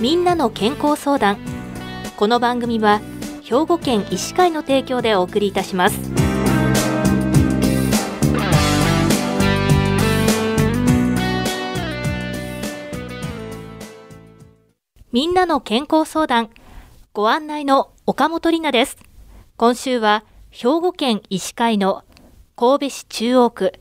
みんなの健康相談。この番組は兵庫県医師会の提供でお送りいたします。みんなの健康相談。ご案内の岡本里奈です。今週は兵庫県医師会の神戸市中央区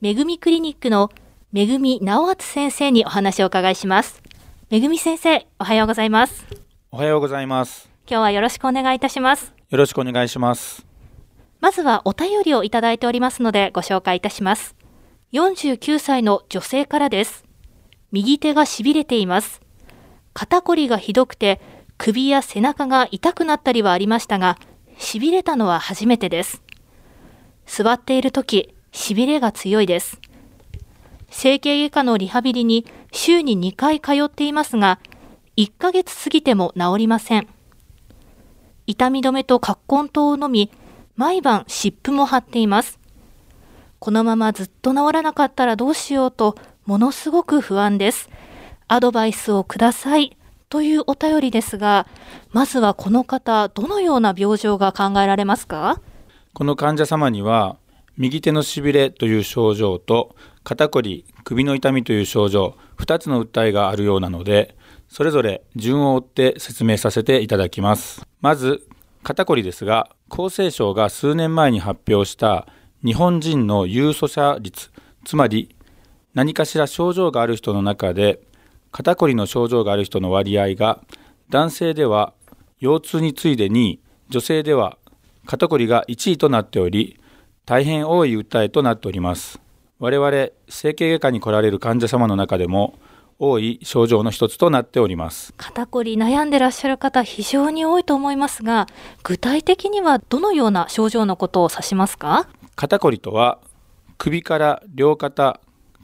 めぐみクリニックのめぐみ直厚先生にお話をお伺いします。めぐみ先生おはようございます。おはようございます。今日はよろしくお願いいたします。よろしくお願いします。まずはお便りをいただいておりますのでご紹介いたします。49歳の女性からです。右手が痺れています。肩こりがひどくて首や背中が痛くなったりはありましたが痺れたのは初めてです。座っている時痺れが強いです。整形外科のリハビリに週に2回通っていますが、1ヶ月過ぎても治りません。痛み止めと葛根湯を飲み、毎晩湿布も貼っています。このままずっと治らなかったらどうしようと、ものすごく不安です。アドバイスをください。というお便りですが、まずはこの方、どのような病状が考えられますか？この患者様には、右手のしびれという症状と肩こり、首の痛みという症状、2つの訴えがあるようなので、それぞれ順を追って説明させていただきます。まず、肩こりですが、厚生省が数年前に発表した日本人の有訴者率、つまり何かしら症状がある人の中で、肩こりの症状がある人の割合が、男性では腰痛に次いで2位、女性では肩こりが1位となっており、大変多い訴えとなっております。我々整形外科に来られる患者様の中でも多い症状の一つとなっております。肩こり悩んでらっしゃる方非常に多いと思いますが具体的にはどのような症状のことを指しますか？肩こりとは首から両肩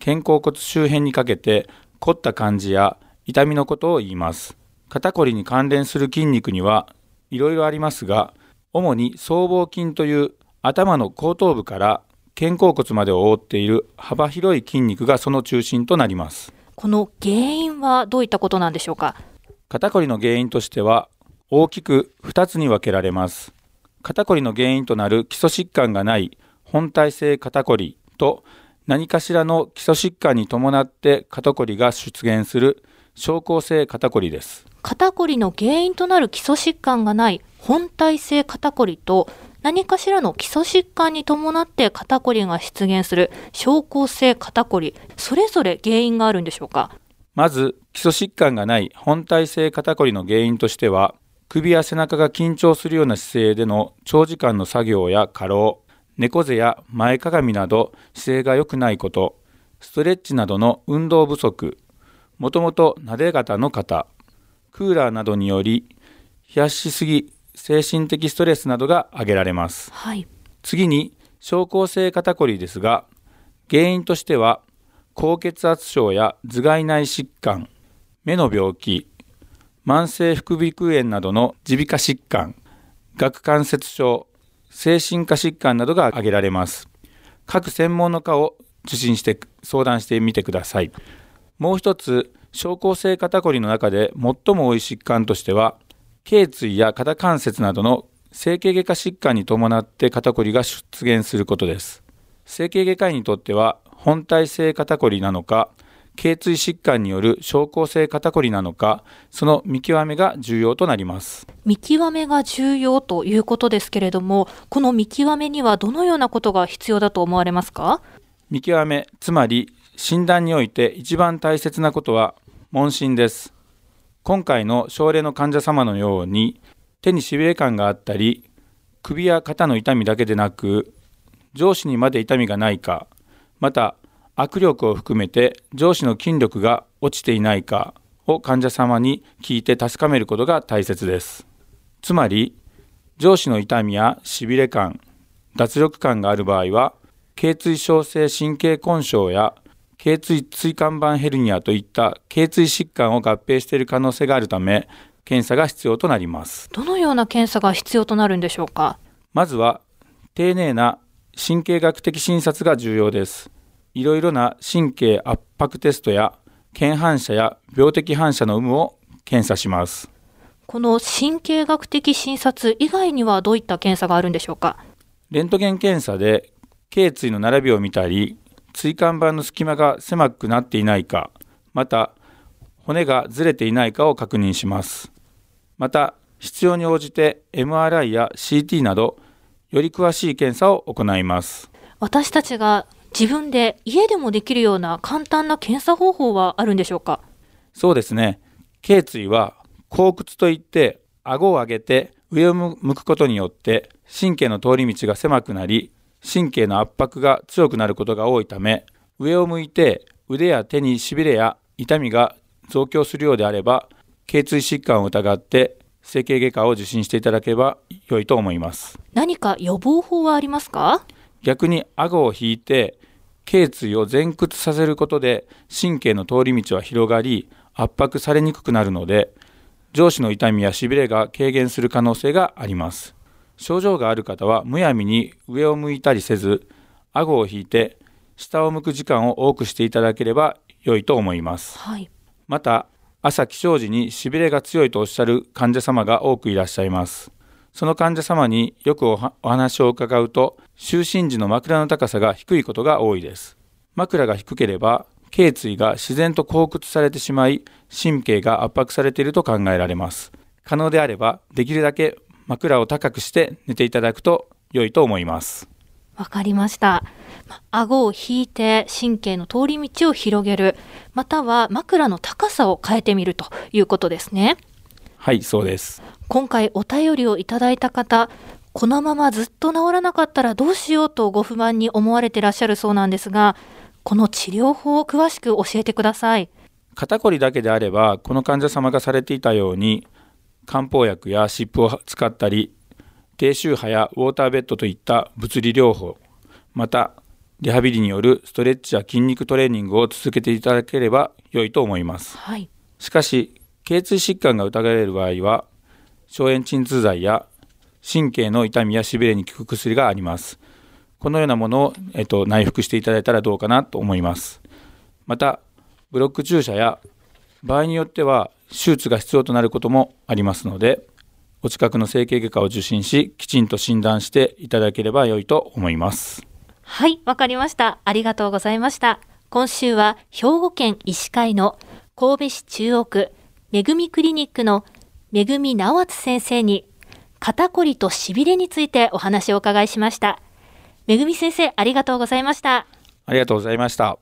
肩甲骨周辺にかけて凝った感じや痛みのことを言います。肩こりに関連する筋肉にはいろいろありますが主に僧帽筋という頭の後頭部から肩甲骨までを覆っている幅広い筋肉がその中心となります。この原因はどういったことなんでしょうか？肩こりの原因としては大きく2つに分けられます。肩こりの原因となる基礎疾患がない本体性肩こりと何かしらの基礎疾患に伴って肩こりが出現する症候性肩こりです。肩こりの原因となる基礎疾患がない本体性肩こりと何かしらの基礎疾患に伴って肩こりが出現する症候性肩こり、それぞれ原因があるんでしょうか？まず、基礎疾患がない本体性肩こりの原因としては、首や背中が緊張するような姿勢での長時間の作業や過労、猫背や前かがみなど姿勢が良くないこと、ストレッチなどの運動不足、もともと撫で型の方、クーラーなどにより冷やしすぎ精神的ストレスなどが挙げられます、はい、次に症候性肩こりですが原因としては高血圧症や頭蓋内疾患目の病気慢性副鼻腔炎などの耳鼻科疾患顎関節症精神科疾患などが挙げられます。各専門の科を受診して相談してみてください。もう一つ症候性肩こりの中で最も多い疾患としては頸椎や肩関節などの整形外科疾患に伴って肩こりが出現することです。整形外科医にとっては本体性肩こりなのか、頸椎疾患による症候性肩こりなのか、その見極めが重要となります。見極めが重要ということですけれども、この見極めにはどのようなことが必要だと思われますか？見極め、つまり診断において一番大切なことは問診です。今回の症例の患者様のように手にしびれ感があったり首や肩の痛みだけでなく上司にまで痛みがないかまた握力を含めて上司の筋力が落ちていないかを患者様に聞いて確かめることが大切です。つまり上司の痛みやしびれ感脱力感がある場合は頸椎症性神経根症や頸椎椎間板ヘルニアといった頸椎疾患を合併している可能性があるため、検査が必要となります。どのような検査が必要となるんでしょうか？まずは、丁寧な神経学的診察が重要です。いろいろな神経圧迫テストや、腱反射や病的反射の有無を検査します。この神経学的診察以外にはどういった検査があるんでしょうか？レントゲン検査で頸椎の並びを見たり、椎間板の隙間が狭くなっていないか、また骨がずれていないかを確認します。また、必要に応じて MRI や CT など、より詳しい検査を行います。私たちが自分で家でもできるような簡単な検査方法はあるんでしょうか？そうですね。頸椎は後屈といって、顎を上げて上を向くことによって神経の通り道が狭くなり、神経の圧迫が強くなることが多いため、上を向いて腕や手にしびれや痛みが増強するようであれば、頸椎疾患を疑って整形外科を受診していただければ良いと思います。何か予防法はありますか？逆に顎を引いて頸椎を前屈させることで神経の通り道は広がり圧迫されにくくなるので上肢の痛みやしびれが軽減する可能性があります症状がある方はむやみに上を向いたりせず顎を引いて下を向く時間を多くしていただければ良いと思います。はい。また朝起床時にしびれが強いとおっしゃる患者様が多くいらっしゃいます。その患者様によくお話を伺うと就寝時の枕の高さが低いことが多いです。枕が低ければ頸椎が自然と後屈されてしまい神経が圧迫されていると考えられます。可能であればできるだけ枕を高くして寝ていただくと良いと思いますわかりました。ま顎を引いて神経の通り道を広げる、または枕の高さを変えてみるということですね。はいそうです今回お便りをいただいた方、このままずっと治らなかったらどうしようとご不満に思われてらっしゃるそうなんですが、この治療法を詳しく教えてください。肩こりだけであればこの患者様がされていたように漢方薬や湿布を使ったり低周波やウォーターベッドといった物理療法またリハビリによるストレッチや筋肉トレーニングを続けていただければ良いと思います。はい。しかし頸椎疾患が疑われる場合は消炎鎮痛剤や神経の痛みやしびれに効く薬があります。このようなものを、えっと、内服していただいたらどうかなと思います。またブロック注射や場合によっては手術が必要となることもありますのでお近くの整形外科を受診しきちんと診断していただければ良いと思いますはい、わかりました。ありがとうございました。今週は兵庫県医師会の神戸市中央区めぐみクリニックのめぐみ直敦先生に肩こりとしびれについてお話をお伺いしました。めぐみ先生、ありがとうございました。ありがとうございました